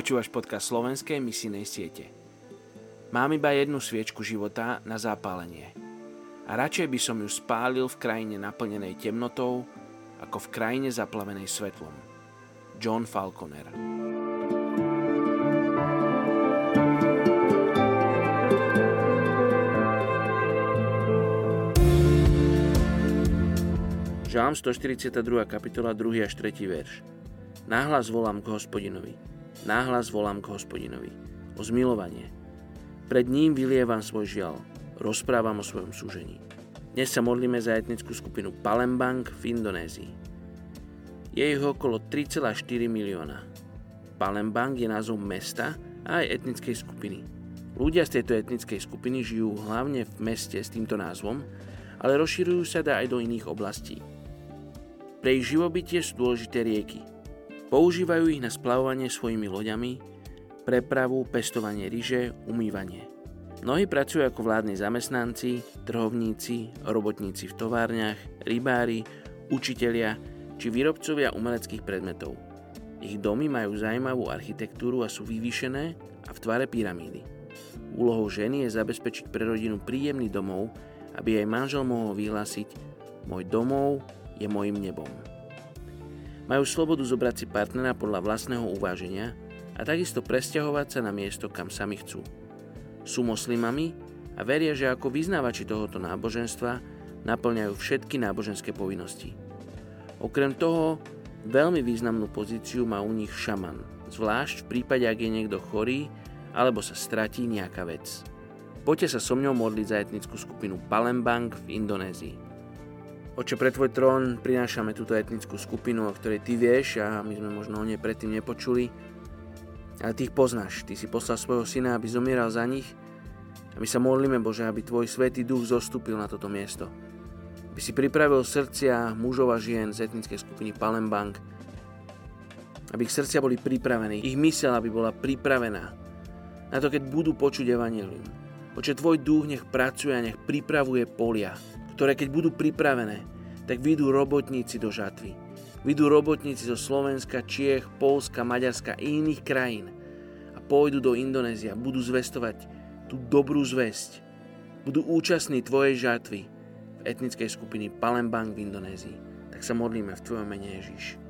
Počúvaš podcast slovenskej misijnej siete. Mám iba jednu sviečku života na zápalenie. A radšej by som ju spálil v krajine naplnenej temnotou, ako v krajine zaplavenej svetlom. John Falconer Žalm 142. kapitola 2. až 3. verš. Náhlas volám k hospodinovi Náhlas volám k hospodinovi. O zmilovanie. Pred ním vylievam svoj žial. Rozprávam o svojom súžení. Dnes sa modlíme za etnickú skupinu Palembang v Indonézii. Je ich okolo 3,4 milióna. Palembang je názov mesta a aj etnickej skupiny. Ľudia z tejto etnickej skupiny žijú hlavne v meste s týmto názvom, ale rozširujú sa aj do iných oblastí. Pre ich živobytie sú dôležité rieky, Používajú ich na splavovanie svojimi loďami, prepravu, pestovanie ryže, umývanie. Mnohí pracujú ako vládni zamestnanci, trhovníci, robotníci v továrniach, rybári, učitelia či výrobcovia umeleckých predmetov. Ich domy majú zaujímavú architektúru a sú vyvýšené a v tvare pyramídy. Úlohou ženy je zabezpečiť pre rodinu príjemný domov, aby jej manžel mohol vyhlásiť Môj domov je môjim nebom. Majú slobodu zobrať si partnera podľa vlastného uváženia a takisto presťahovať sa na miesto, kam sami chcú. Sú moslimami a veria, že ako vyznávači tohoto náboženstva naplňajú všetky náboženské povinnosti. Okrem toho, veľmi významnú pozíciu má u nich šaman, zvlášť v prípade, ak je niekto chorý alebo sa stratí nejaká vec. Poďte sa so mňou modliť za etnickú skupinu Palembang v Indonézii. Oče, pre tvoj trón prinášame túto etnickú skupinu, o ktorej ty vieš a my sme možno o nej predtým nepočuli. Ale ty ich poznáš. Ty si poslal svojho syna, aby zomieral za nich. A my sa modlíme, Bože, aby tvoj svätý duch zostúpil na toto miesto. Aby si pripravil srdcia mužov a žien z etnickej skupiny Palembang. Aby ich srdcia boli pripravené. Ich mysel, aby bola pripravená na to, keď budú počuť evanelium. Oče, tvoj duch nech pracuje a nech pripravuje polia, ktoré keď budú pripravené, tak vyjdú robotníci do žatvy. Vyjdú robotníci zo Slovenska, Čiech, Polska, Maďarska a iných krajín a pôjdu do Indonézia, budú zvestovať tú dobrú zväzť. Budú účastní tvojej žatvy v etnickej skupiny Palembang v Indonézii. Tak sa modlíme v tvojom mene Ježiš.